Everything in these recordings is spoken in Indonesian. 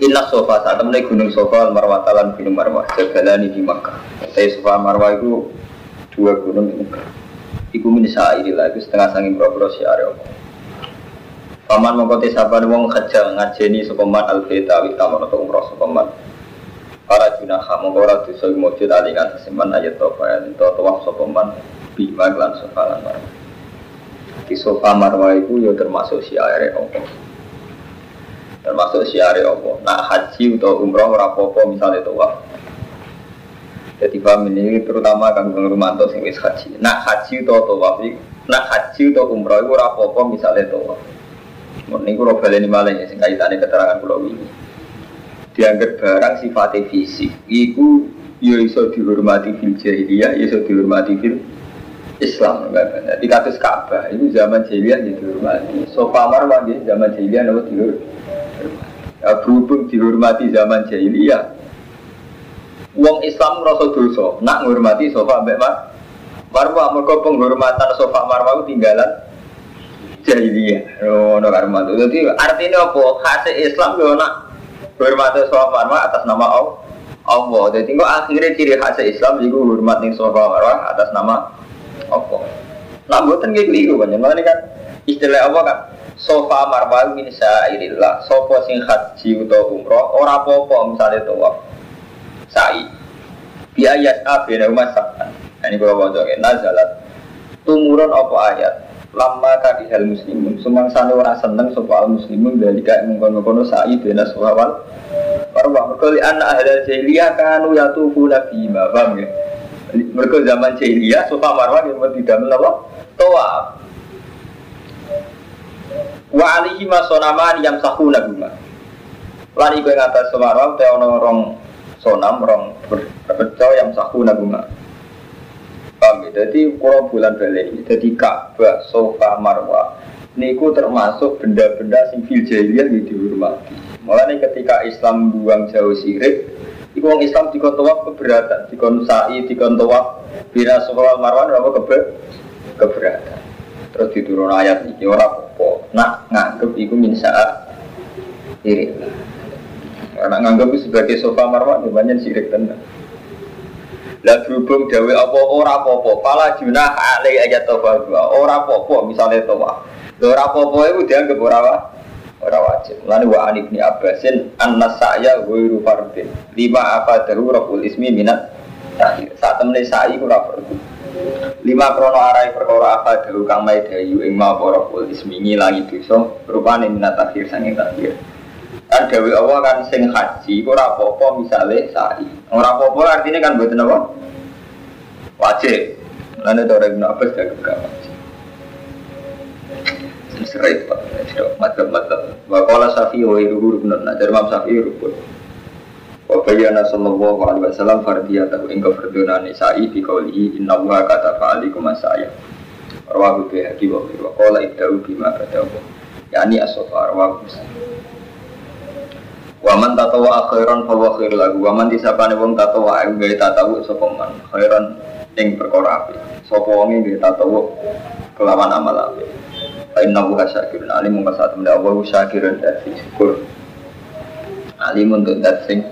Inna sofa saat temen gunung sofa marwah talan gunung marwah jagalani di Makkah. Saya sofa marwah itu dua gunung di Makkah. Iku min syairillah itu setengah sanging bro syiar Allah. Paman mengkoti saban wong khajal ngajeni sopeman al-fita wik taman atau umroh sopeman. Para junaha mongko ora dosa mujud alingan seseman ayat tofa ya itu tawaf sopeman bima lan sofa lan. Di sofa marwah itu ya termasuk syiar Allah termasuk syiari Allah nak haji atau umroh apa misalnya tawaf jadi paham ini? Terutama kang Bang Rumanto sing haji. Nak haji atau tawaf nak haji atau umroh itu apa misalnya tawaf ini gue baleni malah ya sing kaitane keterangan pulau ini dianggap barang sifatnya fisik. Iku ya iso dihormati fil jahiliyah ya iso dihormati fil Islam Jadi kasus Ka'bah itu zaman jahiliyah ya dihormati. Sofa marwah zaman jahiliyah nama dihormati. Ya, berhubung dihormati zaman jahiliyah, Wong Islam merasa dosa, nak menghormati sofa mbak mar. Marwah mereka penghormatan sofa marwah tinggalan jahiliyah. Oh, no karma itu. Jadi artinya apa? Khasnya Islam yo nak hormati sofa marwah atas nama Allah. Allah. Jadi kok akhirnya ciri khasnya Islam itu hormat ning sofa marwah atas nama Allah. Nah, buatan kayak gitu kan. Ini kan istilah apa kan? Sofa marwah min syairillah sofa sing haji utawa umroh ora apa-apa misale tawaf. Sa'i. Bi ayat a bena rumah sabtan nah, ini kalau ke nazalat. Tumurun apa ayat? Lama kadi hal muslimun. Sumangsane ora seneng sapa al muslimun dari kayak mengkono-kono sa'i bena sawal marwah. Mergo li anna ahlal jahiliyah kanu yatufuna fi ma paham ya? Mereka zaman jahiliyah sofa marwah yang tidak melakukan tawaf wa alihi masonama yang sahu naguma lan iku ing atas semarang te ana rong sonam rong berbeco yang sahu naguma paham ya? Jadi kalau bulan balik jadi Ka'bah sofa marwah niku termasuk benda-benda sing fil jahiliyah yang dihormati. Mulai ketika Islam buang jauh sirik Iku Islam dikon tawaf keberatan, dikon sa'i, dikon bina sofa marwah apa keberatan. Terus diturun ayat ini orang apa nak nganggep iku min saat iri nak nganggep sebagai sofa marwah ya banyak sirik tenang lah berhubung dawe apa ora apa-apa pala junah alai ayat tawaf ora apa-apa misalnya tawaf ora apa-apa itu dianggap ora ora wajib. Lalu wa an ibni abbasin anna sa'ya ghairu fardin. Lima apa daru rabul ismi minat. Saat temen sa'i ora fardin lima krono arai perkara apa dulu kang mai dayu ing ma para kul ismingi langi dosa rupane minat akhir sanging akhir kan dewi Allah kan sing haji ora apa-apa misale sa'i. Ora apa-apa artinya kan mboten apa? Wajib. Itu orang Ibnu Abbas jaga gak wajib. Serai pak. Macam-macam wa qala safi wa iruhu rukun nah Imam Safi rukun Wa bayyana sallallahu alaihi wasallam fardiyatahu ing kafardunane sa'i bi qawlihi inna wa katafa alaikum asaya. Rawahu bihaqi wa wa qala ibda'u bima badawu. Yani as-safa rawahu Wa man tatawa khairan fa wa khair lahu. Wa man disapane wong tatawa ing gawe tatawu sapa man khairan ing perkara apik. Sapa wong gawe tatawu kelawan amal apik. Fa inna wa syakirun alim mung saat Allah syakirun dadi syukur. Alim untuk dat sing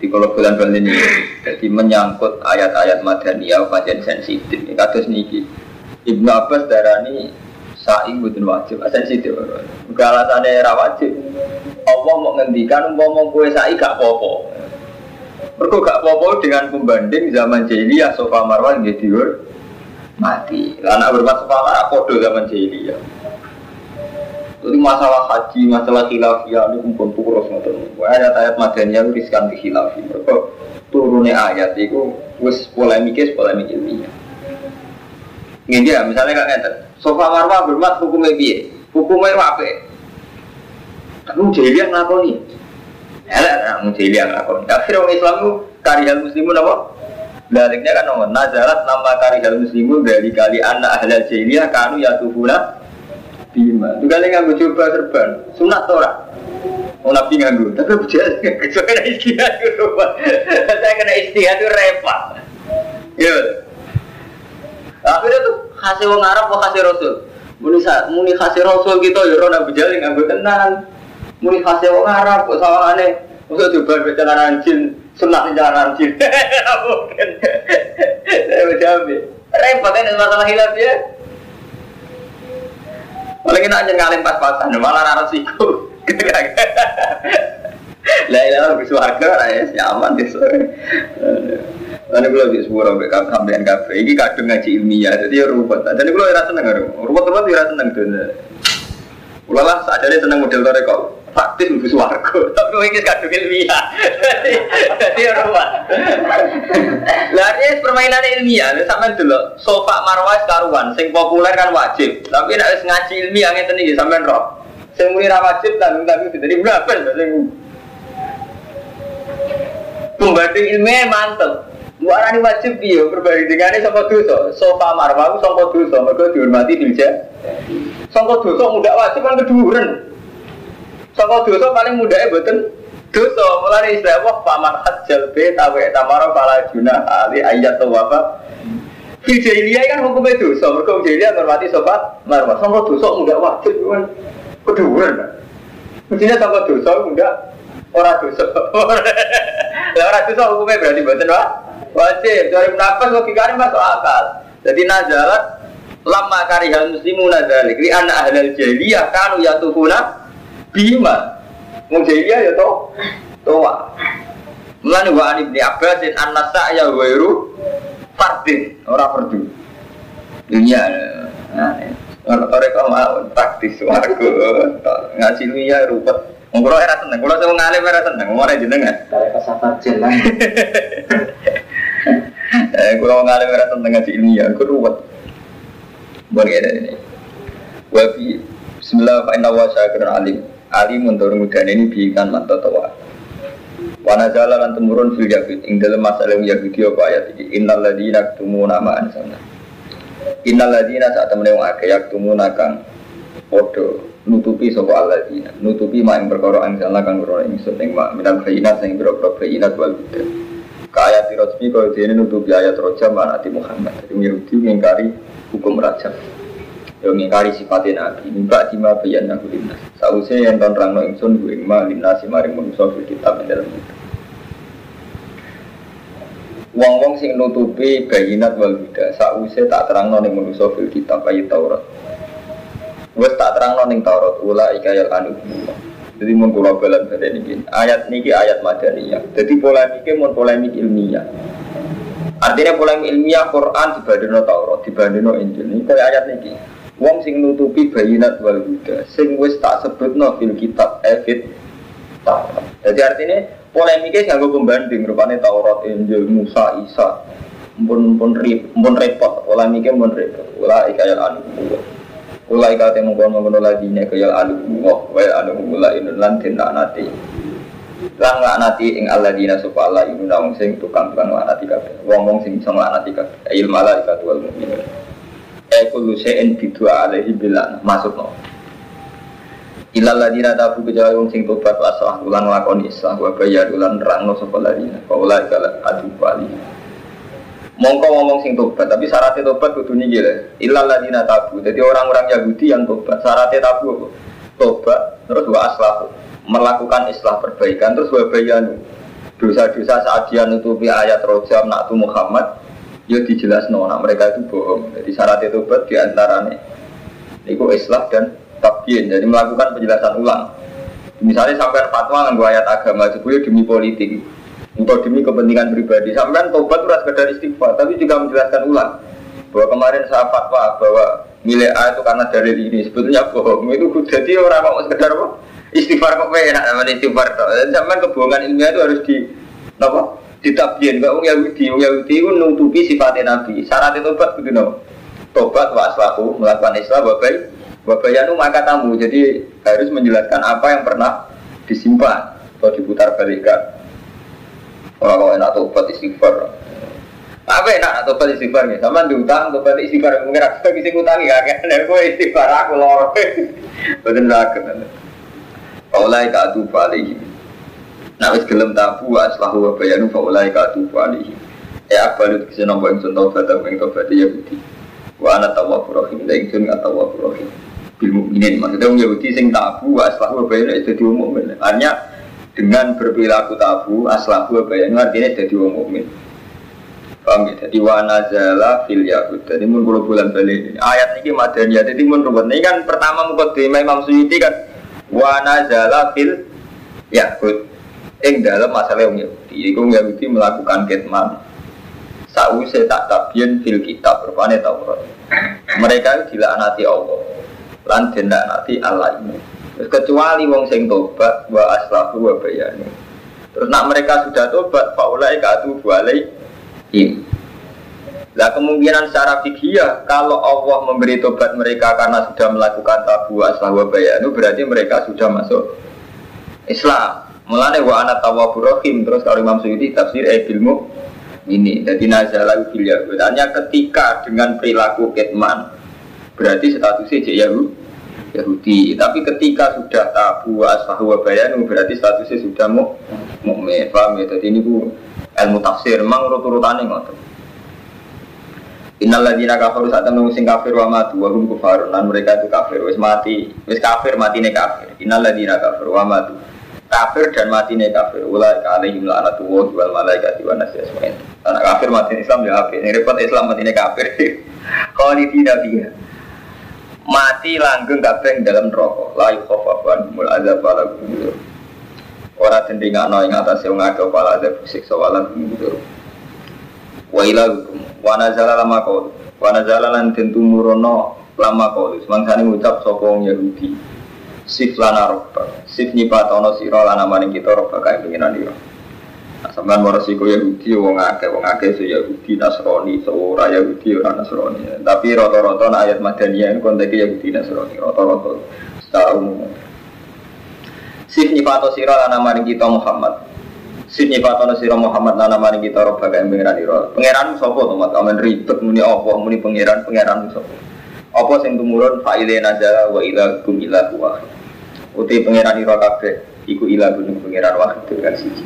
Di kalau bulan bulan ini, jadi menyangkut ayat-ayat madaniyah kajian sensitif. Kados niki. Ibnu Abbas darani sa'i butuh wajib, sensitif. Bukan alasannya era wajib. Allah mau ngendikan mau kue sa'i gak popo. Mereka gak popo dengan pembanding zaman jahiliyah sofa marwan gitu mati. Anak berbuat sofa marwan kodo zaman jahiliyah. Jadi masalah haji, masalah khilafiyah ini pun purus ngoten. Ayat ayat madaniyah itu riskan di khilafi. Mereka turunnya ayat itu wis polemikis polemik ilmiah. Ini dia misalnya kan ngeten. Sofa marwah bermat hukumnya piye? Hukumnya apa? Tapi jahiliyah ngelakoni. Elek nak jahiliyah ngelakoni. Akhirnya orang Islam itu karihal muslimun apa? Baliknya kan nomor nazarat nama karihal muslimun dari kali anak ahli jahiliyah kanu yatufuna bima. Kali nggak coba serban. Sunat tora. Mau nabi nganggu, tapi bujal saya kena istihad itu Saya kena istihad itu repot. Ya. Akhirnya tuh hasil wong Arab kok hasil Rasul. Muni muni hasil Rasul gitu ya ora bujal nganggu tenan. Muni hasil wong Arab kok sawangane. Masa coba baca larangan jin, sunat di jalanan jin. Mungkin. Saya berjawab. Repot kan masalah hilaf ya. Paling enak aja ngalim pas-pasan, malah rara siku. Lah ilah lebih suarga ya, nyaman deh. Lalu gue lebih sepuluh sampai sampean kafe. Ini kadung ngaji ilmiah, jadi ya ruwet. Jadi gue rasa seneng ruwet-ruwet ya rasa seneng tuh. Ulah lah sadar seneng model kok faktis lebih suarga. Tapi ini kadung ilmiah, jadi ya. Lah ini permainan ilmiah, sama dulu. Sofa marwah karuan, sing populer kan wajib. Tapi nek ngaji ilmiah ngeten iki sampean roh. Sing muni ra wajib tanggung tanggung dari berapa sing Pembanding ilmiah mantep. Muarani wajib dia perbandingannya sama dosa. Sofa marwah sama dosa, mereka dihormati dilja. Sama dosa mudah wajib kan keduren. Sama dosa paling mudahnya betul dosa. Mulai istilah wah paman hajjal be tawe tamara pala juna ali ayat apa. Fil jahiliyah kan hukumnya dosa. Mereka jahiliyah menghormati sofa marwah. Sama dosa mudah wajib kan keduren. Mestinya sama dosa enggak orang dosa. Orang dosa hukumnya berarti betul wah wajib. Dari nafas logikanya masuk akal. Jadi nazarat lama karihal muslimu nazalik li anak ahlal jahiliyah kanu yatufuna bima. Wong jahiliyah ya toh toa. Mulane wa an ibni Abbasin an-nasa ya wairu fardin ora fardu. Dunia. Nah, mereka mau praktis warga ngaji ya rupet Ngkulo era seneng, kulo sing ngalim era seneng, ngomong jenengan. Kare pesawat jalan. Eh, kulo ngalim era seneng ngaji ilmiah, ku ruwet. Boleh ada ini. Wabi Bismillah fa inna wa syakirun alim. Alim untuk mudan ini biikan mantau tawa. Wana jalan temurun fil yahud ing dalam masalah Yahudi apa ayat ini innal ladina tumuna ma ansana. Innal ladina saat temen wong akeh yaktumuna kang podo nutupi sapa alladzina nutupi mak ing perkara ansana kang ora ingsun ing mak minal bayinat sing bayinat wal huda. Ka ayat rojmi kaya dene nutupi ayat rojam manati Muhammad. Jadi Yahudi ngingkari hukum rajam. Yo ngingkari sifatnya Nabi, nimba dima bayan aku dinas. Sausnya yang tahun rangno ingsun gue ma linasi maring manusia fil kitab yang dalam kitab. Wong-wong sing nutupi bayinat wal huda, sausnya tak terangno ning manusia fil kitab ayat Taurat. Wes tak terangno ning Taurat, ula ikayal anu. Jadi mun kula balan pada niki. Ayat niki ayat madaniyah. Jadi polemiknya mun polemik ilmiah. Artinya polemik ilmiah Quran dibandingno Taurat, dibandingno Injil. Ini kayak ayat niki. Wong sing nutupi bayinat wal huda, sing wis tak sebutno fil kitab Taurat. Jadi artinya polemiknya sing nggo pembanding rupane Taurat, Injil, Musa, Isa. Pun pun rip, pun repot, polemiknya pun repot. Ula ikayal anu. Ula ikate mongkon lagi nya kayal anu. Wa anu ula inun lan tindak nati. Lan laknati ing alladzina Allah iku wong sing tukang tukang laknati kabeh. Wong-wong sing iso laknati kabeh. Ail malaikat wal mukminun. Kullu syai'in bidua alaihi bilan maksudno. Ilal ladina tabu kejawa wong sing tobat wa aslah ulan lakoni islah wa bayar ulan rangno sapa ladina. Adu. Mongko ngomong sing tobat, tapi syaratnya tobat kudu niki lho. Ilal ladina tabu. Jadi orang-orang Yahudi yang tobat, syaratnya tabu apa? Tobat terus wa aslah melakukan islah perbaikan terus wa bayanu dosa-dosa saat dia nutupi ayat rojam naktu Muhammad ya dijelas no, nah mereka itu bohong. Jadi syarat itu buat di antaranya itu islah dan tabyin. Jadi melakukan penjelasan ulang. Misalnya sampai fatwa dengan ayat agama sebetulnya demi politik atau demi kepentingan pribadi. Sampai tobat itu sekedar istighfar, tapi juga menjelaskan ulang bahwa kemarin saya fatwa bahwa milik A itu karena dalil ini sebetulnya bohong. Itu jadi orang mau sekedar apa? Istighfar kok enak namanya istighfar. Sampai kebohongan ilmiah itu harus di apa? Ditabien gak wong Yahudi wong Yahudi itu nutupi sifatnya Nabi syarat tobat gitu no tobat wa aslahu melakukan Islam wa baik Wabayanu maka tamu, jadi harus menjelaskan apa yang pernah disimpan atau diputar balikan. Kalau kau enak tobat istighfar. Apa enak tobat istighfar nih? Sama diutang tobat istighfar mungkin aku bisa ngutangi ya kan? Dan gue istighfar aku lor. Betul sakit. Faulai katu balik. Nah wis gelem tabu aslahu wa bayanu faulai katu balik. Ya balut kese nompo ing sunto fata ing tobat ya budi. Wa ana tawwabur rahim la ingsun tawwabur rahim. Bil mukminin maksudnya wong Yahudi sing tabu aslahu wa bayanu itu di umum. Artinya dengan berperilaku tabu aslahu bayanu artinya jadi wong mukmin paham ya jadi wana zala fil yahud jadi mun kulo bulan balik ayat ini madaniyah jadi mun ruwet ini kan pertama mukadimah Imam Suyuti kan wana zala fil yahud ing dalam masalah wong Yahudi iku Yahudi melakukan kitman sause tak tabian fil kitab rupane Taurat mereka dilaknati Allah lan dilaknati Allah ini kecuali wong sing tobat wa aslahu wa bayani. Terus nak mereka sudah tobat faulai katu im. Lah kemungkinan secara fikih kalau Allah memberi tobat mereka karena sudah melakukan tabu aslahu wa bayani berarti mereka sudah masuk Islam. Mulane wa ana tawwabur rahim terus kalau Imam Suyuti tafsir eh ilmu ini jadi nazala fil Hanya ketika dengan perilaku ketman berarti statusnya Yahudi Yahudi. Tapi ketika sudah tabu asfahu wa bayanu berarti statusnya sudah mau mukmin. Paham ya? Jadi ini bu ilmu tafsir memang urut-urutannya ngotot. Innal ladzina kafaru temen sing kafir wa matu wa hum kufar lan mereka itu kafir wis mati wis kafir matine kafir innal ladzina kafaru wa matu kafir dan matine kafir. Ulai alaihim la'natullah wal malaikati wan nasi asmain anak kafir mati Islam ya kafir. Ini repot Islam matine kafir. Khalidina fiha mati langgeng kabeh dalam rokok la yukhafafan mul azab wala gudur ora tendingakno ing atase wong akeh wala azab siksa wala gudur wa ila wa nazala lama kau wa nazala lan tentu murono lama kau semangsane ngucap sapa wong Yahudi sif lana sif nyipatono sira lan amane kita robba kae pengiran dira Sampeyan resiko Yahudi wong akeh wong akeh se Yahudi Nasrani ora Yahudi ora Nasrani. Tapi rata-rata ayat Madaniyah ini konteks Yahudi Nasrani rata-rata secara umum. Sif nyifato sira lan maring kita Muhammad. Sif nyifato sira Muhammad lan maring kita roh bagai pangeran ira. Pangeran sapa to Mat? Amen ribet muni apa muni pangeran pangeran sapa? Apa sing tumurun fa'ile nazala wa ila kum ila wa. Uti pangeran ira kabeh iku ila gunung pangeran wahid kan siji.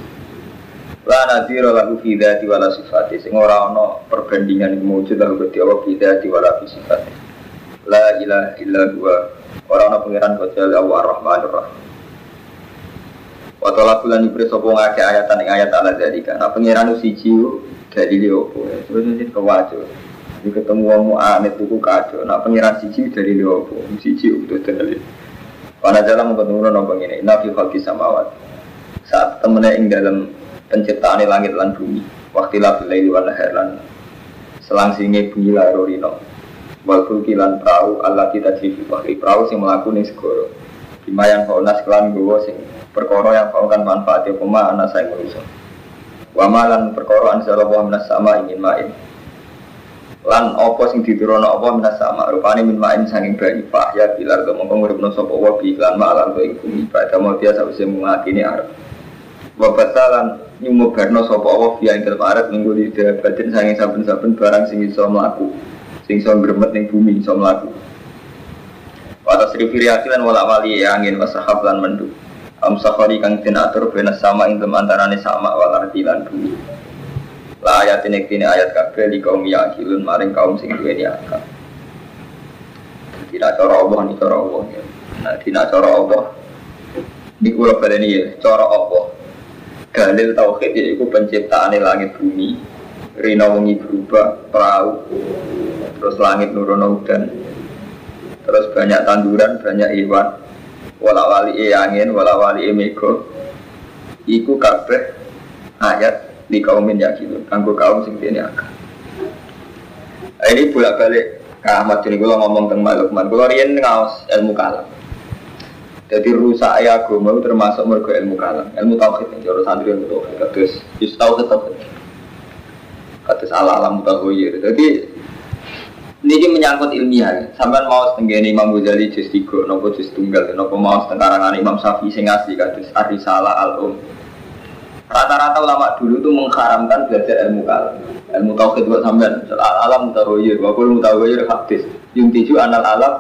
La nadhira lahu fi dzati wala sifati sing ora ana perbandingan mujud lahu gede Allah fi dzati sifati. La ora ana pangeran kecuali Allah Ar-Rahmanur Rahim. Wa ta'ala bulan ibris sapa ngake ayatan ing ayat ala dzalika. Nah pangeran siji dari liopo. Terus ini kewajo. Ini ketemu wong mu'anit itu kacau. Nah pangeran siji dari liopo. Siji udah dalil. Wana jalan ketemu nopo ini. Nabi khalqi samawat. Saat temennya ing dalam penciptaan langit lan bumi waktu labil laili wal lan selang singe bumi larorino wal fulki lan perahu Allah kita jifi bahri perahu sing melaku ning segoro bima yang fauna kelan gowo sing perkara yang kan manfaat ya pema ana saya manusia wa malan perkara an wa minas sama ingin main lan opo sing diturunno apa minas sama rupane min main sanging banyu fahya bilar do mongko nguripno sapa wa lan malan do ing bumi pada mau dia sawise mengakini arep. Wa batalan nyumubarno sapa Allah via ing dalem arat minggu di batin sanging saben-saben barang sing iso mlaku sing iso gremet ning bumi iso Wata sri firiati lan wala wali angin wasahab lan mendu Am safari kang den atur sama ing antarane sama wal arti lan bumi La ayat ini kini ayat kabeh di kaum yakilun maring kaum sing duweni akal. Tidak cara Allah ini cara Allah Nah, tidak cara Allah Di kula baleni ya, cara Allah dalil tauhid yaitu penciptaan langit bumi rina wengi berubah perahu terus langit nurun hujan terus banyak tanduran banyak hewan wala wali e angin wala wali e mego iku kabeh ayat di kaumin yakin kanggo kaum sing dene akal ini bolak balik ke Ahmad ini gue ngomong tentang Malukman gue rian ngawas ilmu kalam jadi rusak ayah agama termasuk mergo ilmu kalam, ilmu tauhid yang jauh santri ilmu tauhid. Yus tauhid tauhid. Kados ala alam mutahoyir. Jadi Ini menyangkut ilmiah. Sampai mau setengah Imam Ghazali juz tiga, nopo juz tunggal, nopo mau setengah Imam Syafi'i sing asli kados Arisala al Um. Rata-rata ulama dulu tuh mengharamkan belajar ilmu kalam. Ilmu tauhid buat sampean, alam mutaroyir, wa kul hadis. Yung tiju anal alam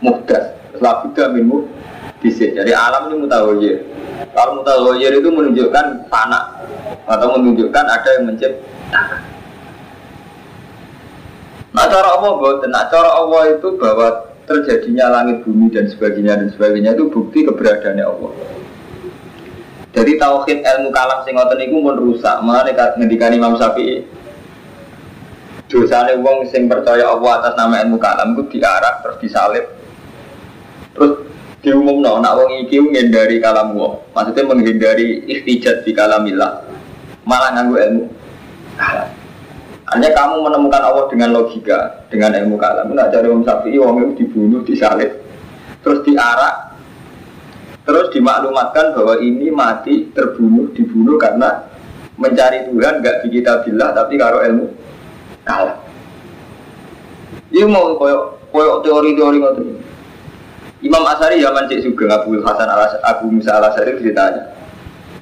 muhdas. Labuda minmu bisa. Jadi alam ini mutaroyir. Kalau mutaroyir itu menunjukkan tanah atau menunjukkan ada yang menciptakan. Nah cara Allah bahwa nah cara Allah itu bahwa terjadinya langit bumi dan sebagainya dan sebagainya itu bukti keberadaannya Allah. Jadi tauhid ilmu kalam sing ngoten niku pun rusak. Mulane ngendikan Imam Syafi'i dosane wong sing percaya Allah atas nama ilmu kalam itu diarak terus disalib. Terus diumumno nak wong iki menghindari kalam wong. Maksudnya menghindari istijat di kalamillah. Malah nganggo ilmu. Hanya kamu menemukan Allah dengan logika, dengan ilmu kalam. Nah, cari Imam Syafi'i, wong itu dibunuh, disalib, terus diarak, terus dimaklumatkan bahwa ini mati, terbunuh, dibunuh karena mencari Tuhan gak di bilah tapi karo ilmu kalam. Ini mau koyok koyok teori-teori ngotot. Imam Asari zaman cek juga Abu Hasan al Abu Musa al Asari ditanya,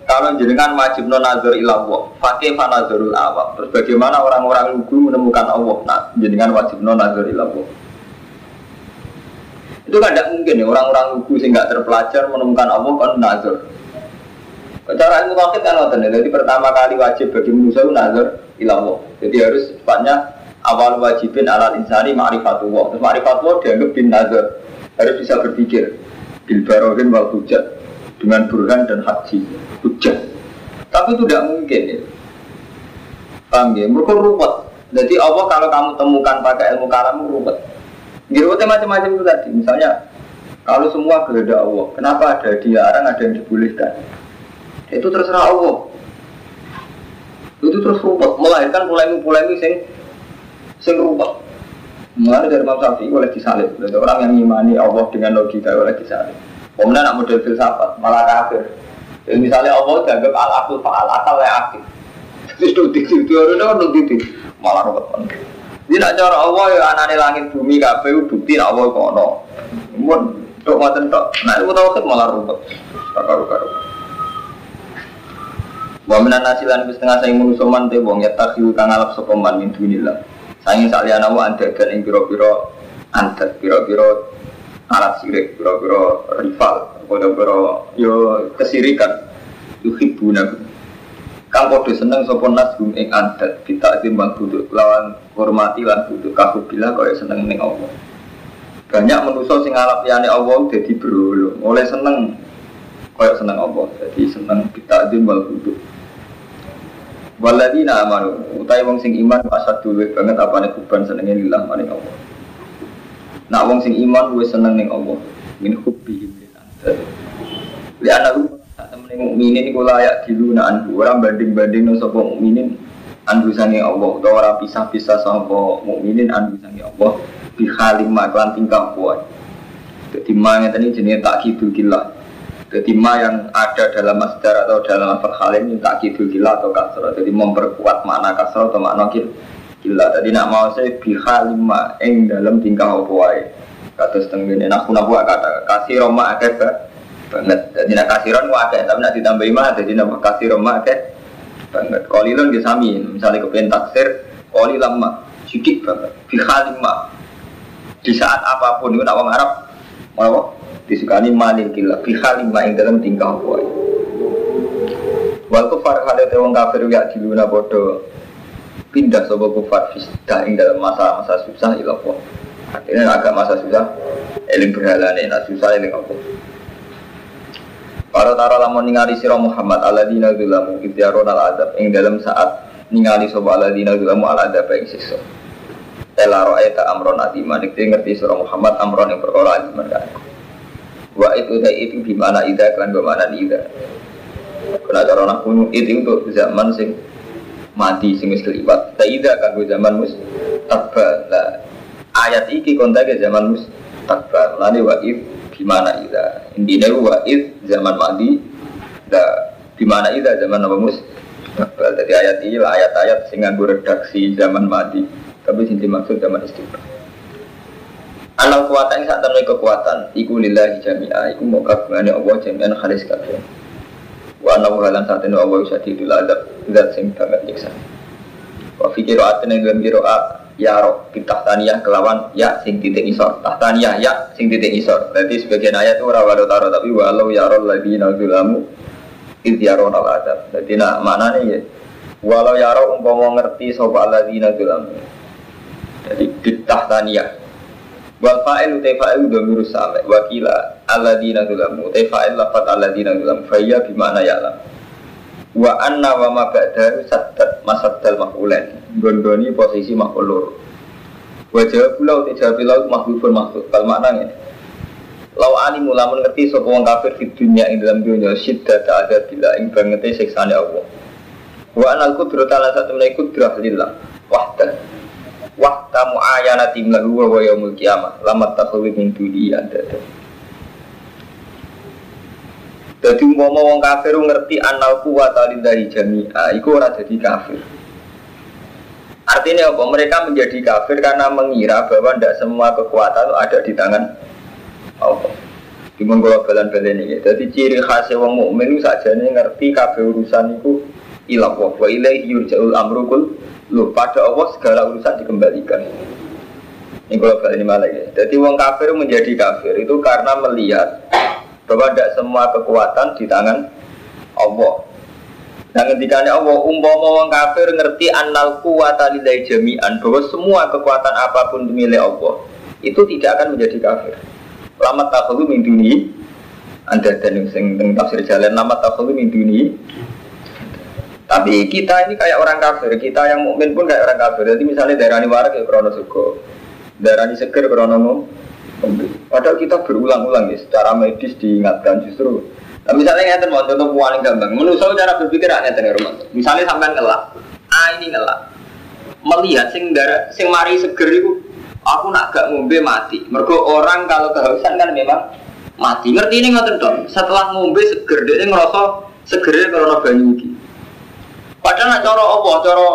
kalau jenengan wajib non nazar ilallah, pakai fanazarul awam. Terus bagaimana orang-orang lugu menemukan Allah? Nah, jenengan wajib non nazar ilallah. Itu kan tidak mungkin ya orang-orang lugu sih nggak terpelajar menemukan Allah kan nazar. Cara ilmu wakil kan ngoten ya. Jadi pertama kali wajib bagi manusia itu nazar ilallah. Jadi harus cepatnya awal wajibin alal insani ma'rifatullah. Terus ma'rifatullah dianggap bin nazar. Harus bisa berpikir. Bil barohin wal hujat dengan burhan dan haji hujah. Tapi itu tidak mungkin ya. Paham ya? Mereka ruwet. Jadi Allah kalau kamu temukan pakai ilmu kalam ruwet. Ruwetnya macam-macam itu tadi. Misalnya kalau semua kehendak Allah, kenapa ada dilarang, ada yang dibolehkan? Itu terserah Allah. Itu terus ruwet, melahirkan polemik-polemik sing sing ruwet. Mulai dari Imam Syafi'i oleh disalib. Jadi orang yang mengimani Allah dengan logika oleh disalib. Kemudian nak model filsafat, malah kafir. Jadi misalnya Allah dianggap al akul faal akal yang aktif. Terus nutik itu orang kan nutik malah ruwet Jadi nak cara Allah ya anane langit bumi kabeh bukti Allah kono. Mun tok ngoten tok. Nah itu tau malah ruwet. Karo-karo. Wa minan nasilan wis setengah saya manusa man te wong ya takhiu kang alap sapa man min dunillah. Saking saliyana wa andadan ing pira-pira andat pira-pira alat sirik, pira-pira rival Boro-boro yo kesirikan yuhibuna Kang podo seneng sapa nas gum ing adat kita timbang duduk lawan hormati lan duduk bila kaya seneng ning Allah. Banyak manusia sing ngalap liyane Allah dadi berolo, oleh seneng kaya seneng Allah. Jadi seneng kita timbang duduk. Waladina amanu utai wong sing iman asad dulu banget apane kuban senenge lillah maring Allah. Nak wong sing iman luwih seneng ning Allah min hubbi Li anak tak temen mukminin iku layak diluna anhu orang banding-banding no sapa mukminin anhu sange Allah utawa ora pisah-pisah sapa mukminin anhu sange Allah bi halim maklan tingkah kuat. Jadi ma ngeten iki jenenge takkidul kilah. Jadi ma yang ada dalam masdar atau dalam lafaz halim ini takkidul kilah atau kasrah. Jadi memperkuat makna kasrah atau makna. Kila. Jadi nak mau saya bi halim ma ing dalam tingkah apa. Kata setengah ini, nak aku kata kasih roma akeh banget. Jadi nak kasiron akeh, tapi nak ditambah imah jadi nak kasih rumah akeh banget. Kolilon dia sami, misalnya kepengen taksir, kolilan mah sedikit banget. Bikhalim mah di saat apa pun itu nak orang Arab mau disukani malin gila. Bikhalim mah yang dalam tingkah boy. Wal kufar kali wong kafir ya diluna bodoh pindah sobo kufar fisda ing dalam masa-masa susah ilah Akhirnya agak masa susah, eling berhala nih, susah eling apa? Para tara lamun ningali sira Muhammad alladzina zulamu idzarona al-adab ing dalam saat ningali sapa alladzina zulamu al-adab ing siksa. Ela ra'aita amron atima nek ngerti sira Muhammad amron yang perkara aziman kan. Wa itu itu di mana ida kan di mana ida. Kena cara nak itu untuk zaman sing mati sing wis ida kan zaman mus tabba. ayat iki kontake zaman mus tabba. Lani wa itu Gimana ida? Intinya wa id zaman madi da gimana ida zaman Nabi Mus? Jadi ayat ini lah ayat-ayat sehingga redaksi zaman madi tapi sing dimaksud zaman istiqlal Anal kuatan saat temen kekuatan Iku lillahi jami'a Iku mau kagungane Allah jami'an khalis kabeh. Wa anna halan saat ini Allah bisa didul adab Zat sing banget nyiksa Wa fikir atin yang dalam Ya roh taniyah kelawan Ya sing titik isor. Tahtaniyah ya sing titik isor. Berarti sebagian ayat itu Rawadu taro Tapi walau ya roh lagi nazulamu Idyaron al adab Jadi nak mana nih ya Walau ya roh umpama ngerti Sobat lagi nazulamu Jadi kitah taniyah. Wal fa'il utai fa'il dhamiru sami wa kila alladzina dzulamu utai fa'il lafat alladzina dzulamu fa iya bimana ya'lam. Wa anna wa ma ba'dahu saddat masaddal maf'ulan. Gondoni posisi maf'ul loro. Wa jawab pula utai jawab pula makhlufun makhluf. Kal makna ngene. Lau alimu lamun ngerti sapa wong kafir di dunia ing dalam dunia syiddat ada bila ing bangete siksane Allah. Wa anal qudrata satu kudrah lillah wahdah Waktu mu'ayanati lahu wa yaumul qiyamah lamat takhawi min Jadi umpama wong kafir ngerti anal kuwata lillahi jami'a iku ora jadi kafir. Artinya apa? Mereka menjadi kafir karena mengira bahwa tidak semua kekuatan ada di tangan Allah. Cuma kalau balan-balan ini. Jadi ciri khasnya wong mukmin saja nih ngerti kafir urusan itu ilah wa ilaihi yurja'ul amrukul Loh, pada Allah segala urusan dikembalikan. Ini kalau ini malah ya. Jadi wong kafir menjadi kafir itu karena melihat bahwa tidak semua kekuatan di tangan Allah. Nah ketika Allah umpama wong kafir ngerti annal kuwata lillahi jami'an bahwa semua kekuatan apa pun milik Allah itu tidak akan menjadi kafir. Lama takhulu min duni anda dan yang tafsir jalan lama takhulu min duni tapi kita ini kayak orang kafir, kita yang mukmin pun kayak orang kafir. Jadi misalnya daerah ini warak ya krono suko, daerah ini seger krono Padahal kita berulang-ulang ya, secara medis diingatkan justru. Nah, misalnya ngeten mau contoh paling gampang. Menurut saya cara berpikir aneh ya rumah. Misalnya sampai ngelak, ah ini ngelak, melihat sing darah, sing mari seger itu, aku nak gak ngombe mati. Mergo orang kalau kehausan kan memang mati. Ngerti ini ngoten dong. Setelah ngombe seger dia ngerasa segernya karena banyu iki. Padahal nak cara apa? Cara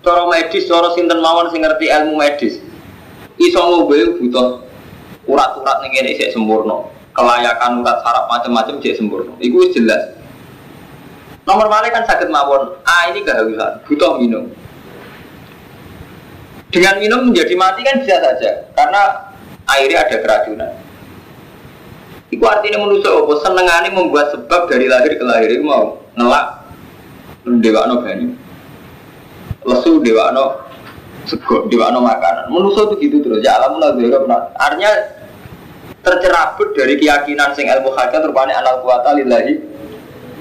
cara medis, cara sinten mawon sing ngerti ilmu medis. Iso ngobe butuh urat-urat ning ngene sik sempurna. Kelayakan urat saraf macam-macam sik sempurna. Iku jelas. Nomor mana kan sakit mawon. Ah ini kehausan, butuh minum. Dengan minum menjadi mati kan bisa saja, karena airnya ada keracunan. Itu artinya manusia apa? Senengane membuat sebab dari lahir ke lahir itu mau ngelak dewa no banyu lesu dewa no sego dewa no makanan manusia itu gitu terus ya alam pernah artinya tercerabut dari keyakinan sing ilmu hakikat rupanya anal kuwata lillahi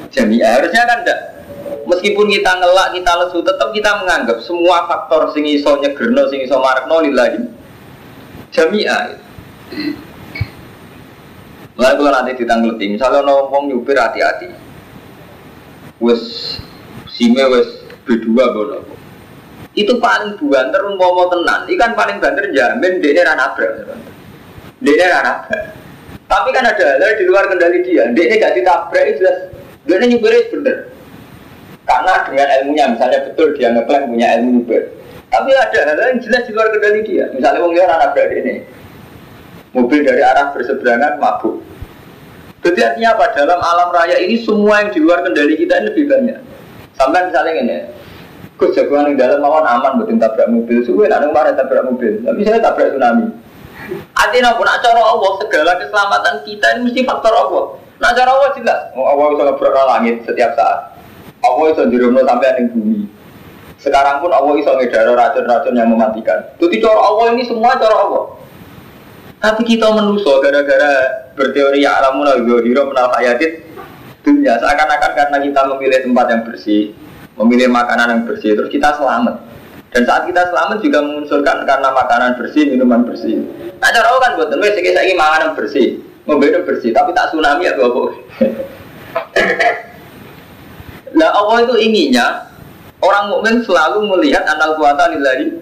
jami'a harusnya kan enggak meskipun kita ngelak kita lesu tetap kita menganggap semua faktor sing iso nyegerno sing iso marekno lillahi jami'a Mulai kalau nanti ditanggleti, misalnya ngomong nyupir hati-hati, wes sime wes berdua bono itu paling banter umpama tenan. Ikan paling banter jamin dia ra nabrak. Dia ra nabrak. Tapi kan ada hal di luar kendali dia. Dia gak ditabrak itu jelas. Dia nyupirin bener. Karena dengan ilmunya misalnya betul dia ngeklaim punya ilmu nyupir. Tapi ada hal yang jelas di luar kendali dia. Misalnya wong liya nabrak ini mobil dari arah berseberangan mabuk. Jadi artinya apa? Dalam alam raya ini semua yang di luar kendali kita ini lebih banyak. Sampai misalnya gini, Gus jagoan yang dalam mawon aman buatin tabrak mobil, suwe nak neng tabrak mobil, tapi saya tabrak tsunami. Artinya nak cara Allah segala keselamatan kita ini mesti faktor Allah. Nak cara Allah jelas, oh, Allah bisa ngebrak langit setiap saat. Allah bisa dirumno sampai ada bumi. Sekarang pun Allah bisa ngedaro racun-racun yang mematikan. Jadi cara Allah ini semua cara Allah. Tapi kita menuso gara-gara berteori ya alamun al-ghadira menal dunia seakan-akan karena kita memilih tempat yang bersih, memilih makanan yang bersih, terus kita selamat. Dan saat kita selamat juga mengunsurkan karena makanan bersih, minuman bersih. Nah cara kan buat temen saya makanan bersih, mobilnya bersih, tapi tak tsunami atau apa? Nah Allah itu inginnya orang mukmin selalu melihat anal kuasa lillahi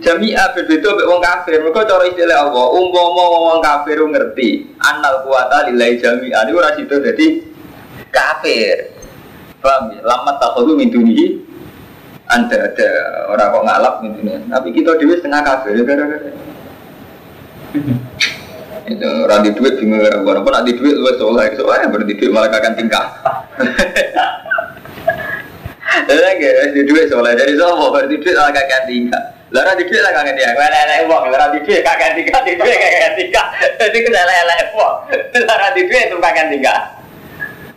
Jami'a berbeda mbek wong kafir. Mergo cara istilah Allah, umpama wong kafir ngerti anal kuwata lillahi jami'a niku ora sida dadi kafir. Paham ya? Lama takhulu min dunihi anda ada orang kok ngalap gitu Tapi kita dewi setengah kafir ya gara-gara. Itu randi duit bingung ya, walaupun nanti duit lu soleh, soalnya berarti duit malah kakak tingkah. Jadi nggak di duit soleh, jadi sopo berarti duit malah kakak tingkah. Lah randi duit lah kakak tingkah, mana elek uang, lah randi duit kakak tingkah, di duit kakak tingkah. Jadi kita elek uang, lah randi duit itu kakak tingkah.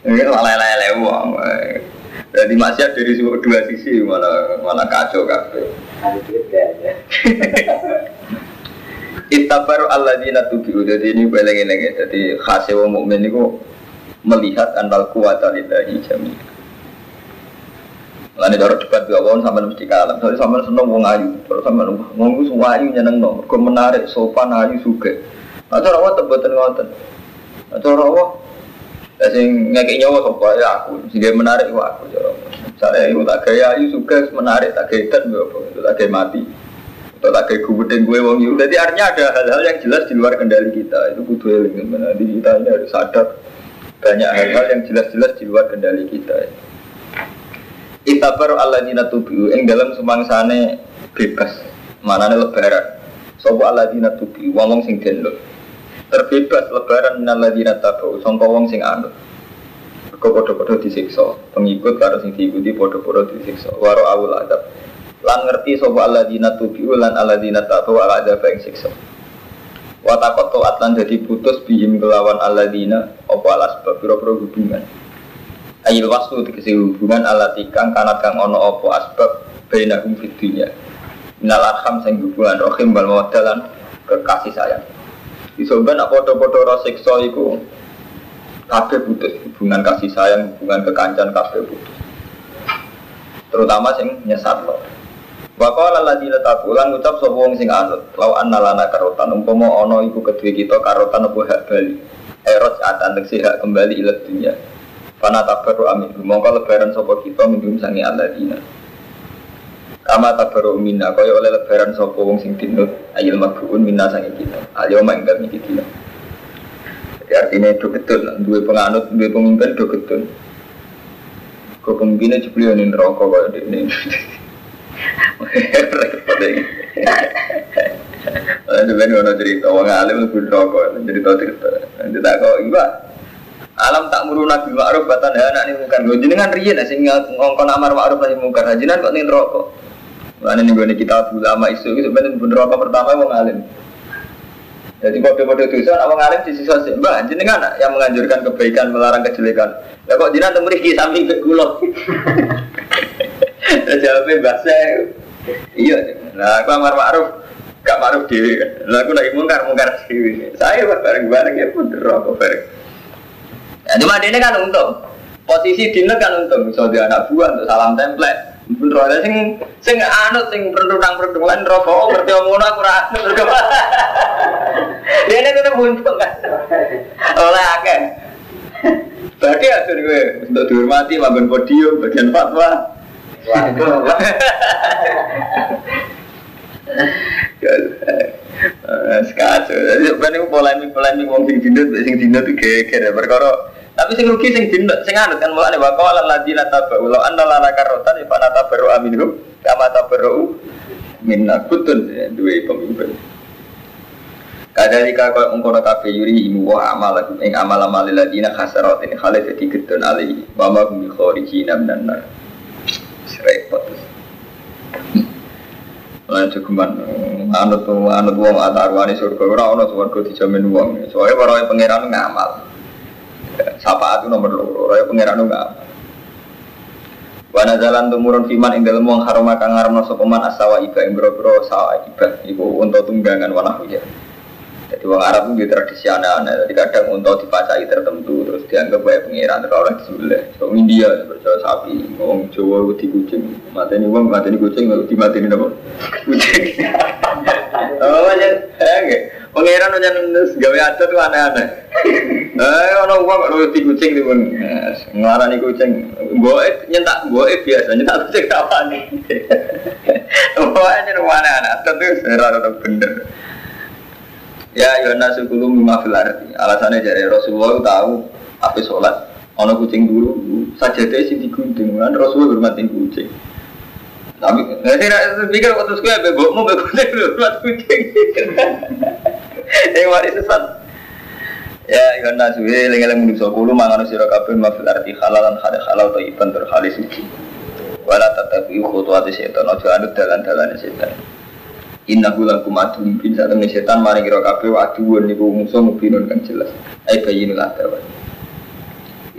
Ini malah elek uang. Jadi masih dari dua sisi malah malah kacau kabeh. Ittabaru alladzina tubi'u Jadi ini beleng lagi Jadi khasnya wong mukmin itu Melihat anal kuwata lillahi jami'ah Lalu cara debat dua tahun sampai mesti kalah. Soalnya sampai seneng wong ayu, terus sampai wong itu semua ayu nyeneng no. Kau menarik sopan ayu suge. Nah cara apa tebetan ngoten. Nah cara Ya sing ngekek nyawa sapa ya aku. Sing menarik itu aku. Saya itu tak gaya ayu suge menarik tak gaya dan apa tak gaya mati. Atau tak gaya gubedeng gue wong itu. Jadi artinya ada hal-hal yang jelas di luar kendali kita. Itu kudu eling. Jadi kita ini harus sadar banyak hal-hal yang jelas-jelas di luar kendali kita. Itabar Allah dina tubiu yang dalam semangsane bebas mana lebaran Sopo Allah dina tubiu wong sing denlo terbebas lebaran minal dina tabu. Sangka wong sing anut. Kau podo-podo disiksa. Pengikut karo sing diikuti podo-podo disiksa. Waro awul adab. Lan ngerti sopo Allah dina tubiu lan Allah dina tabu ala adab yang siksa. Watakot toat lan jadi putus bihim kelawan Allah dina opo alas biro-biro hubungan. Ayil waslu dikasih hubungan ala tikang kanat kang ono opo asbab bainahum fid dunya. Minal arham sing hubungan rohim bal mawadalan kekasih sayang. Disoban apa podo-podo rasiksa iku kabeh putus hubungan kasih sayang, hubungan kekancan kabeh putus. Terutama sing nyesat lo. Wa qala alladziina taqulan ngucap sapa wong sing anut, law anna lana karotan umpama ana iku kedue kita karotan apa hak bali. Eros atan hak kembali ila dunya. Fana tabaru amin. Mongko lebaran sopo kita minum sangi dina. Kama tabaru minna kaya oleh lebaran sopo wong sing dinut ayil mabuun minna sangi kita. Ayo main kami kita. Jadi artinya itu betul. Dua penganut, dua pemimpin itu betul. Kau pemimpinnya juga yang rokok kaya ini. Repot ini. Ada benar cerita, orang alim lebih rokok, cerita cerita. Nanti tak kau iba, Alam tak muru nabi ma'ruf batan ya anak ini bukan jenengan riyen sing ngongkon amar ma'ruf nahi mungkar hajinan kok ning rokok. Mana nih gue kita ulama isu itu sebenarnya bener rokok pertama wong alim. Jadi kode-kode dosa orang alim di sisa sih. Mbak jenengan yang menganjurkan kebaikan melarang kejelekan. Ya kok jinak temu di samping ke kulo. Jawabnya bahasa iya. Nah aku amar ma'ruf gak ma'ruf dewi kan. Lah aku lagi mungkar mungkar dewi. Saya bareng-bareng ya pun rokok bareng. Ya, cuma dia kan untung. Posisi dino kan untung. Bisa dia anak buah untuk salam template. Bener ada sing sing anut sing perundang perundungan rokok ngerti ngono aku ra anut. Dia ini tetap untung kan. Oleh akeh. Berarti atur gue untuk dihormati maben podium bagian fatwa. Sekacau. Jadi sebenarnya polemik polemik wong sing dino sing dino tuh geger. Perkara tapi sing rugi sing dino sing anut kan mulane wa qala alladziina tabu la anna lana karotan fa natabaru aminhum kama tabaru minna kutun ya, duwe pemimpin. Kadalika kau ungkono kafe yuri imu wa amal ing amal amal ladina khasarat ini khale jadi gedon ali wa ma hum kharijina minan nar. Repot. Lan cukuman anut anut wong atarwane surga ora ana surga dijamin wong. Soale para pangeran ngamal. Sapa itu nomor loro, raya pangeran enggak. Wana jalan tumurun fiman ing dalem wong harama kang ngaramno sapa asawa iba ing boro sawa iba iku unta tunggangan wana hujan. Jadi wong Arab itu tradisi aneh-aneh. Jadi kadang unta dipacai tertentu terus dianggap baik pengiran terus orang disembelih. So India percaya sapi, wong Jawa di kucing. Mateni wong mateni kucing di mateni apa? Kucing. Oh, banyak. Eh, Pangeran aja nulis gawe adat tuh aneh-aneh. Eh, ono uang kok di kucing tuh ngelarani kucing. Boe nyentak boe biasa nyentak kucing apa nih? Pokoknya rumah aneh-aneh. Tuh serara bener. Ya Yohanes sepuluh lima filarti. Alasannya jadi Rasulullah tahu apa sholat. Ono kucing dulu saja deh sih digunting. Kan Rasulullah bermatin kucing. Tapi saya pikir waktu sekolah bebokmu bebok kucing bermat kucing. Yang mari sesat. Ya Yohan nasu ya eling-eling manusa kulo mangan sira kabeh mafil arti halalan hale halal thayyiban tur halis suci. Wala tatabi khutuwati setan aja anut dalan-dalane setan. Innahu lakum aduwwun bin saat temen setan maring kira kabeh aduwwun niku musuh mubinun kang jelas. Ai bayinul adawa.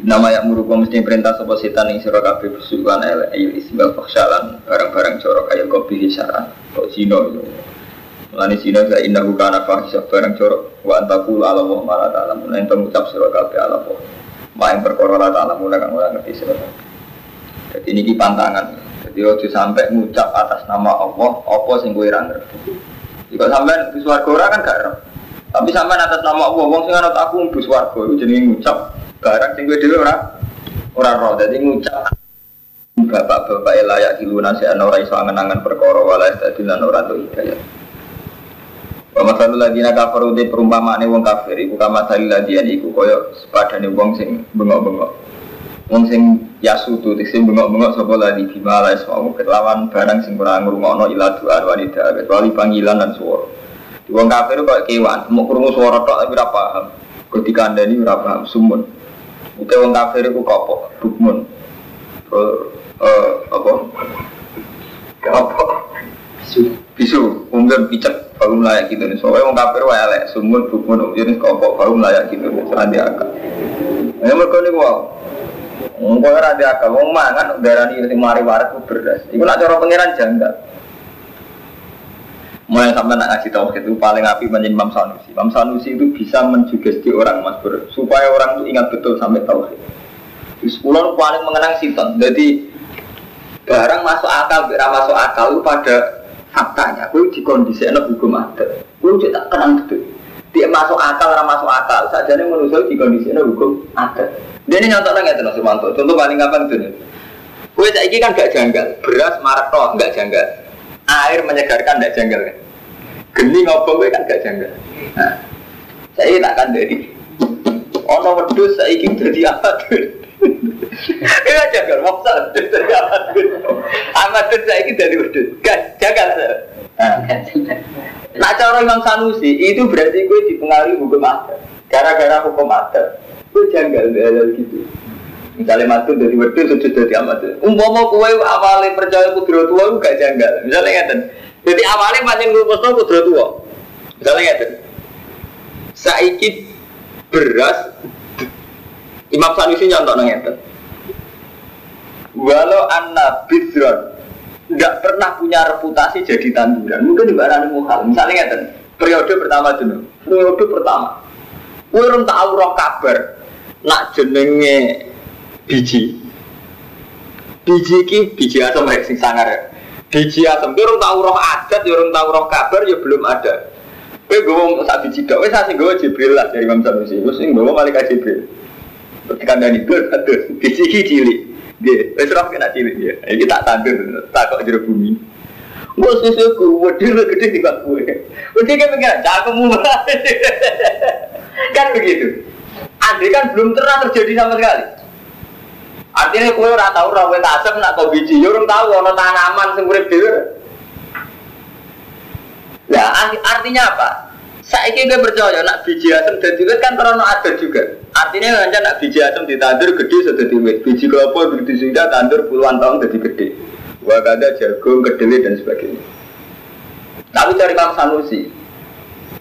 Nama yang merupakan mesti perintah sapa setan ing sira kabeh besukan el ayil isbal fakhshalan barang-barang corok kaya kopi hisaran kok zina itu. Mulane zina sa innahu kana fahisha barang corok wa antakul ala wa ma la ta'lamun. Ento ngucap sira kabeh ala wa. Ma ing perkara la ta'lamun kang ora ngerti sira. Jadi ini pantangan. Jadi ojo sampai ngucap atas nama Allah apa sing kowe ora ngerti. Jika sampai di swarga ora kan gak. Tapi sampai atas nama Allah wong sing anut aku mlebu swarga iku jenenge ngucap barang sing kowe dhewe ora ora roh. Dadi ngucap bapak-bapak layak diluna si ora iso angen-angen perkara wala istadilan ora tuh hidayah. Wa masalul ladina kafaru de perumpamaane wong kafir iku kama salil ladian iku kaya sepadane wong sing bengok-bengok. Wong sing yasutu sing bengok-bengok sapa ladi bima la isma'u kelawan barang sing ora ngrungokno ila doa wanita kecuali panggilan dan suara. Wong kafir kok kewan, mau krungu suara tok tapi ora paham. Kok dikandani ora paham sumun. Uke wong kafir iku kopok, bukmun. Eh apa? Apa? bisu umur picek baru layak gitu nih soalnya mau kafir wae elek sumur bukmun jenis kopok baru layak gitu nih serandi akal ini mereka nih wow Mungkin ora ada akal, wong mangan darani sing mari waras ku beras. Iku nak cara pangeran janggal. Mulai sampai nak ngasih tahu itu paling api menjadi Imam Sanusi. Imam Sanusi itu bisa mensugesti orang mas ber, supaya orang itu ingat betul sampai tauhid. Terus pulau paling mengenang siton. Jadi barang masuk akal, tidak masuk akal itu pada faktanya. Di kondisi enak hukum adat. Kue tak kenang betul. Dia masuk akal, orang masuk akal. Saja ini manusia di kondisi enak hukum adat. Dia ini nyontok nggak tuh Sumanto. Contoh paling gampang tuh. Kue saya kan gak janggal. Beras marak toh gak janggal. Air menyegarkan gak janggal kan. Geni ngobong gue kan gak janggal. Nah, saya tak akan dari. Ono wedus saya ingin jadi apa tuh? Iya jagal, maksud dari apa tuh? Amat tuh saya dari wedus. Gak jagal saya. Cara Imam Sanusi itu berarti gue dipengaruhi hukum adat. Gara-gara hukum adat, gue janggal hal gitu. Misalnya mati dari wedus sujud dari amat. Umpama kue awalnya percaya kudro tua gue gak janggal. Misalnya ngeten. Jadi awalnya pancen gue posto kudro tua. Misalnya ngeten. Saiki beras Imam Sanusi nyontok ngeten. Walau anna bidron tidak pernah punya reputasi jadi tanduran. Mungkin di barang muhal. Misalnya ngeten. Periode pertama dulu. Periode pertama. Kue rum tahu roh kabar. Nak jenenge biji. Biji ki biji asam rek sing sangar. Biji asam ki rum tahu roh adat, ya rum tahu roh kabar ya belum ada. Kue gue sak biji dok, wes asing gue Jibril lah dari Imam Sanusi. Wes sing gue malaikat Jibril. Ketika dari itu satu biji ki cilik. Dia, wes roh kena cilik dia. Ini tak tandur, tak kok jero bumi. Gue susuku, waduh lo gede di bak gue. Waduh kan pengen, cakemu Kan begitu. Andai kan belum pernah terjadi sama sekali. Artinya kue ora tahu ora wet asem nak kau biji, yo orang tahu ono tanaman sing urip dhewe. Ya artinya apa? Saiki gue percaya nak biji asem dadi wit kan terono adat juga. Artinya kan nak biji asem ditandur gede sudah wit. Biji kelapa begitu sudah tandur puluhan tahun jadi gede. Wakada jagung, kedelai dan sebagainya. Tapi cari Imam Sanusi,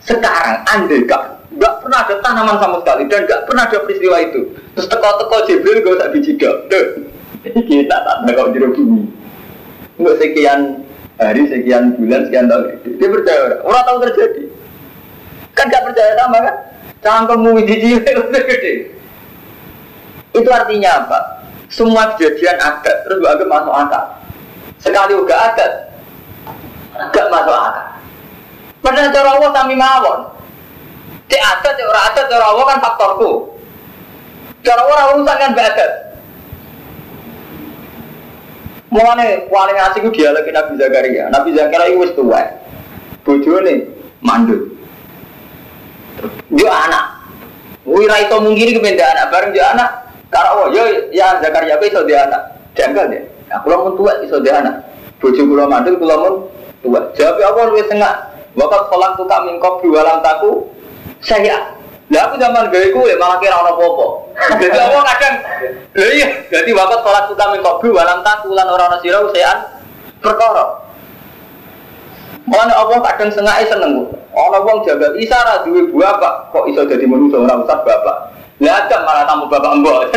sekarang andai gak nggak pernah ada tanaman sama sekali dan nggak pernah ada peristiwa itu. Terus teko-teko Jibril gak usah biji dok. Kita tak ada kau jeruk bumi. Nggak sekian hari, sekian bulan, sekian tahun. Dia percaya orang, orang tahu terjadi. Kan gak percaya sama kan? Cangkemmu biji gede. Itu artinya apa? Semua kejadian adat terus gak masuk akal. Sekali uga adat, gak masuk akal. Padahal cara Allah kami mawon. Cek adat, cek orang adat, cara Allah kan faktorku. Cara orang urusan kan adat. Mulane paling asik ku dialog Nabi Zakaria. Nabi Zakaria itu wis tuwa. Bojone mandul. Dia anak. Wira itu mungkin kependa anak bareng dia anak. Karo yo ya Zakaria iso dia anak. Janggal deh. Aku lamun tua iso dia anak. Bojo kula mandul kula mun tua. Jawab apa luwih tengah. Wakat kolak tuh kami kau walam taku saya Lah aku zaman gawe kuwe malah kira ana apa-apa. Jadi Allah kadang lha iya, dadi wakat salat suka min qablu walam takulan ora ana sira usean perkara. Mulane Allah kadang sengaja seneng kok. Ana wong jaga isa ra duwe bapak, kok iso dadi manusa ora usah bapak. Lah ada malah tamu bapak mbok.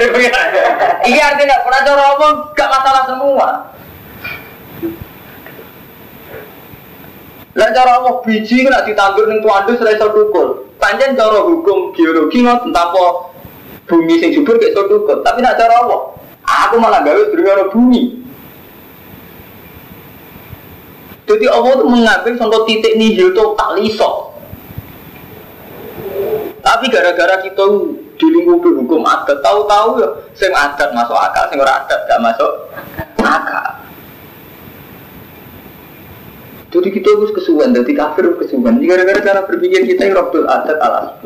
Iya artinya pernah cara Allah gak masalah semua. Lah cara Allah biji kena ditandur ning tuandus ora iso tukul. Panjen cara hukum biologi ngoten tanpa bumi sing subur gak tukul. Tapi nak cara Allah, aku malah gawe durung bumi. Jadi Allah itu mengambil contoh titik nihil total iso. Tapi gara-gara kita dilingkupi hukum adat, tahu-tahu ya, sing adat masuk akal, sing ora adat gak masuk akal. Jadi kita harus kesuwan, jadi kafir kesuwan. Ini gara-gara cara berpikir kita yang robdul adat alas.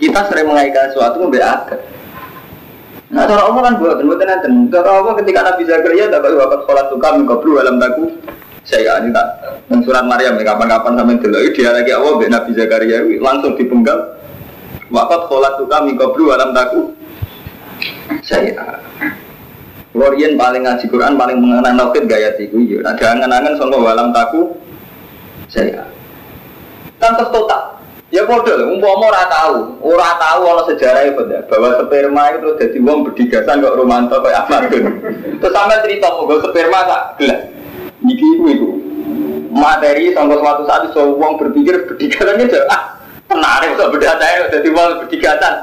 Kita sering mengaitkan sesuatu membeli adat. Nah, cara Allah kan buat, buat nanti. Cara Allah ketika Nabi Zakaria dapat wakat sholat suka mengkabru dalam daku. Saya ini tak, surat Maryam ya kapan-kapan sampai dulu dia lagi Allah Nabi Zakaria langsung dipenggal. Wakat sholat suka mengkabru dalam daku. Saya Lorian paling ngaji Quran paling mengenang tauhid gaya tiku ya. Ada angan-angan soal walam taku saya. Kan total. Ya bodoh, umpama ora tahu, ora tahu ana sejarah itu ya, bahwa sperma itu jadi wong berdigasan kok romanto kayak Amadun. Terus sampe cerita moga sperma tak gelas. Niki iku iku. Materi sampai suatu saat iso wong berpikir berdigasannya aja ah menarik kok berdata jadi wong berdigasan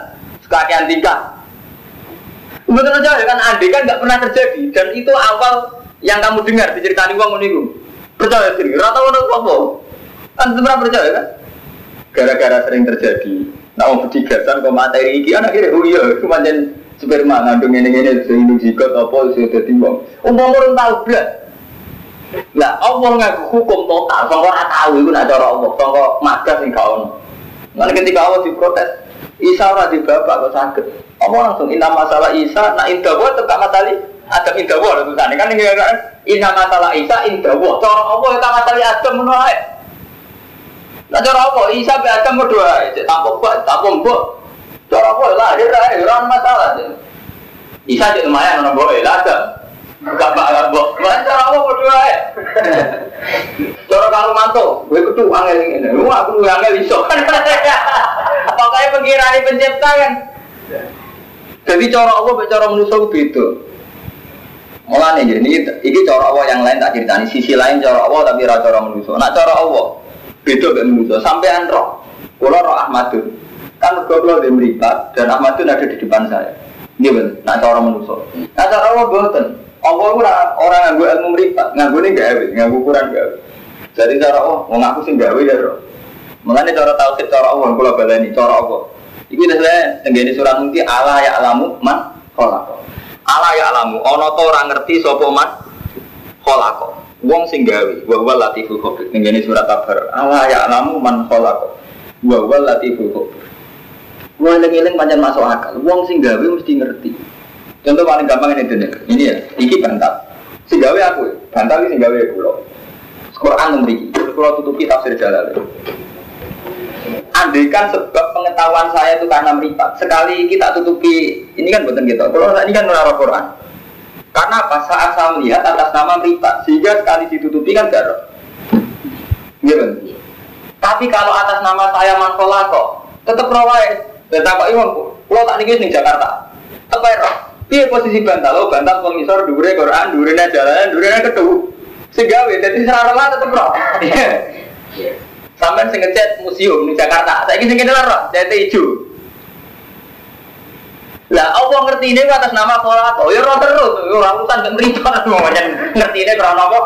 sekalian tingkah. Betul aja kan andai kan nggak pernah terjadi dan itu awal yang kamu dengar diceritani uang meniku. Percaya sih, rata orang apa? Kan pernah percaya kan? Gara-gara sering terjadi. Nah, mau berdigasan kok materi iki anak kira oh iya, cuma jen sperma ngandung ini ini sehingga jika apa sudah timbang. Umum orang tahu belas. Lah, Allah ngaku hukum total, sangka ora tahu itu nak cara Allah, sangka magas sing ono. Nanti ketika Allah diprotes, Isa ora di bapak kok sakit. Allah langsung inna masalah Isa, nak indah buat tetap matali, ada indah buat tulisannya kan ini kan inna masalah Isa indah buat. Cara Allah kita matali Adam menolak. Nah cara apa? Isa be Adam berdoa, cek tampuk buat, tampuk buat. Cara apa lah, dia dah, orang masalah. Isa cek lumayan orang boleh lah Adam. Gak bakal mbok. Mas cara apa berdoa ya? Cara kalau mantu, gue kudu angel ini. Lu aku lu angel iso. Pokoknya pengirani pencipta kan. Jadi cara Allah cara manusia beda. Mulane ini ini cara Allah yang lain tak ceritani sisi lain cara Allah tapi ra cara manusia. Nak cara Allah beda dengan manusia. Sampean roh. Kula roh Ahmadun. Kan kula di meripat dan Ahmadun ada di depan saya. Ini bener, nak cara manusia. Nah cara Allah boten. Allah ora orang nganggo ilmu nganggo ini gawe, nganggo ukuran gawe. Jadi cara Allah, mau ngaku sih gawe ya roh. Mengenai cara tauhid cara Allah, kula baleni cara Allah. Iku dah saya tenggene surat mungkin Allah ya alamu man kholako. Allah ya alamu, to ora ngerti sapa man kholako. Wong sing gawe, wa huwa latiful khabir. Tenggene surat kabar. Allah ya alamu man kholako. Wa huwa latiful khabir. Wong eling-eling pancen masuk akal. Wong sing gawe mesti ngerti. Contoh paling gampang ini dunia. Ini ya, iki bantal. Si gawe aku, bantal ini si gawe pulau. Quran memiliki, kalau tutupi tafsir jalal. Andaikan sebab pengetahuan saya itu karena meripat, sekali kita tutupi, ini kan bukan gitu. Kalau ini kan menara Quran. Karena apa? Saat saya melihat atas nama meripat, sehingga sekali ditutupi kan garok. Gitu. Tapi kalau atas nama saya Manfolako, tetap rawai. Tetap Pak Iwan, kalau tak nikis di Jakarta, apa ya? Piye posisi bantal? Oh, bantal pengisor dure Quran, dure jalan, dure ketu. Segawe jadi serara tetep roh. Sampai sing ngecat museum di Jakarta. Saya ingin sing roh, jadi hijau. Lah Allah ngerti ini atas nama kolako, ya roh terus, ora urusan gak meripat semuanya ngerti ini karena apa?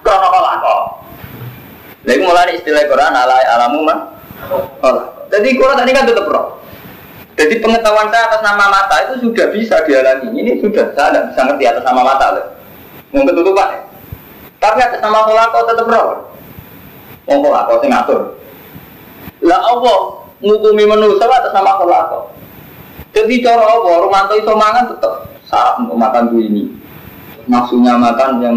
Karena kolako. Lagi mulai istilah Quran ala alamu mah. Jadi Quran tadi kan tetap roh. Jadi pengetahuan saya atas nama mata itu sudah bisa dialami. Ini sudah saya tidak bisa ngerti atas nama mata loh. Mau ketutupan ya. Tapi atas nama kolako tetap roh. Mau kolako sing ngatur. Lah Allah ngukumi manusia atas nama kolako. Jadi cara Allah, Romanto itu mangan tetap syarat untuk makan tuh ini. Maksudnya makan yang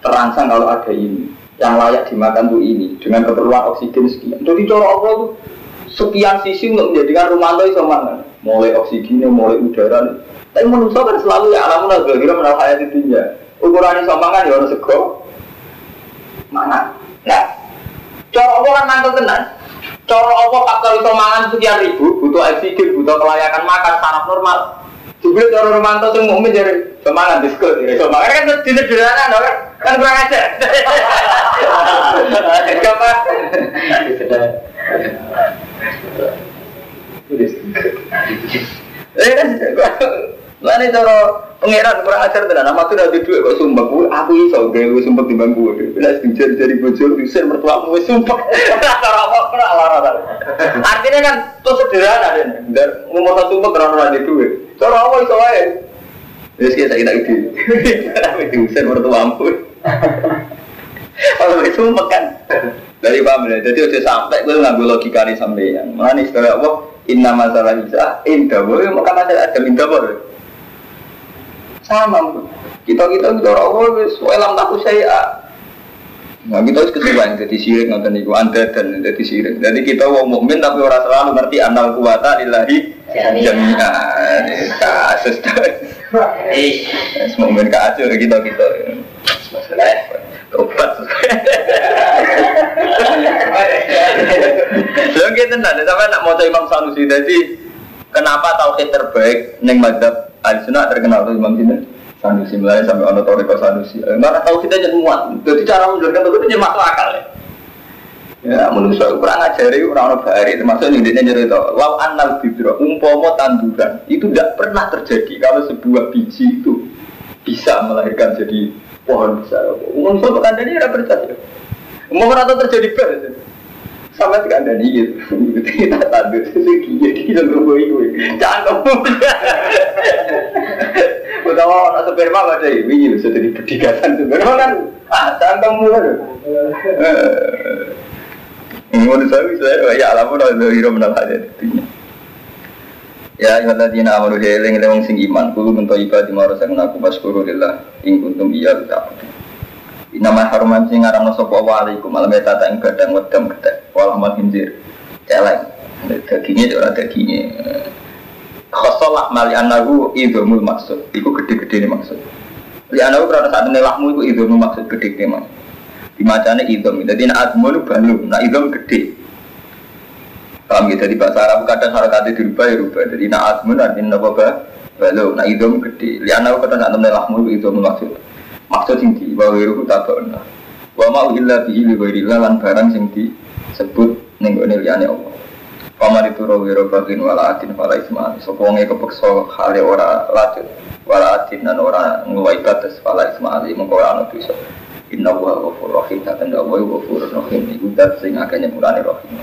terangsang kalau ada ini, yang layak dimakan tuh ini dengan keperluan oksigen sekian. Jadi cara Allah tuh sekian sisi untuk menjadikan Romanto iso mangan. Mulai oksigennya, mulai udara. Tapi manusia kan selalu ya alamun agak kira menal hayat itu ya. Ukuran iso mangan ya harus sego. Mangan. Nah, cara Allah kan mantul tenan. Cara Allah faktor iso mangan sekian ribu, butuh oksigen, butuh kelayakan makan, saraf normal. Jebule cara Romanto sing mukmin jadi semangat diskon, ya semangat kan di sederhana kan kan kurang aja. Kenapa? Eh kan Lani cara pangeran kurang ajar tenan, nama tuh udah duit kok sumpah aku iso gawe sumpah timbang gue. Bila dijari dari bojo, diusir mertuamu wis sumpah. Cara apa kena lara Artinya kan tuh sederhana deh, dan ngomong satu sumpah karena ora duit. Cara apa iso wae? Wis kita kita ide. Tapi diusir mertuamu. Kalau itu makan dari paham ya. Jadi udah sampai gue nggak logika nih sampai yang mana istilah apa? Inna masalah bisa, indah boleh makan masalah ada indah boleh sama kita kita kita orang wis welam tahu saya Nah kita harus kesuwen jadi sirik nonton itu anda dan jadi sirik. Jadi kita wong mukmin tapi orang selalu ngerti anal kuwata ilahi jami'a. Kasus Eh, mukmin kacau kita kita. Obat. Lalu kita nanti sampai nak mau Imam Sanusi. Jadi kenapa tauhid terbaik neng madhab Al-Sunnah terkenal tuh Imam Sinten Sanusi mulai sampai ono Toriko Sanusi. Karena tahu kita jadi muat. Jadi cara menjelaskan itu jadi masuk akal ya. Ya, manusia kurang ngajari orang orang bahari termasuk yang dia nyari itu. Lau anal bibro umpomo tanduran itu tidak pernah terjadi kalau sebuah biji itu bisa melahirkan jadi pohon besar. Umum pekan ini ada percaya. Umum rata terjadi ber sampai tidak ada nih gitu kita tandur sesuatu jadi kita berbuat itu jangan kamu orang sperma gak ada ini bisa jadi perdigasan sperma kan ah jangan kamu kan menurut saya saya ya alamun ada hero menang aja Ya ayuhal ladina amanu heling lewong sing iman kulo mento ibadah marasa aku maskuru lillah ing kuntum iya ucap Nama haruman sing ngaramno sapa wa alaikum malam eta ta ing gadang wedam gedhe wal amal hinjir. Celeng. Dagingnya ora dagingnya. Khosolah mali anahu idhumul maksud. Iku gede-gede ini maksud. Li anahu karena saat ini lahmu iku idhumul maksud gede-gede mas. Dimacane idhum. Jadi nak admu itu nak idhum gede. Paham gitu, di bahasa Arab kadang harakatnya dirubah ya rubah. Jadi nak admu artinya apa balu, nak idhum gede. Li anahu karena saat ini lahmu iku idhumul maksud maksud sing di wa wiru tabana wa ma illa bihi li lan barang sing disebut ning liyane Allah Paman itu rawiro bagin wala atin wala isma Sopo wonge kepeksa hale ora lajut Wala atin dan ora ngeluai batas wala isma ali Mengkora anu bisa Inna wa ghafur rahim. Dan wa ghafur rahim. Iku dat sing akanya murani rahim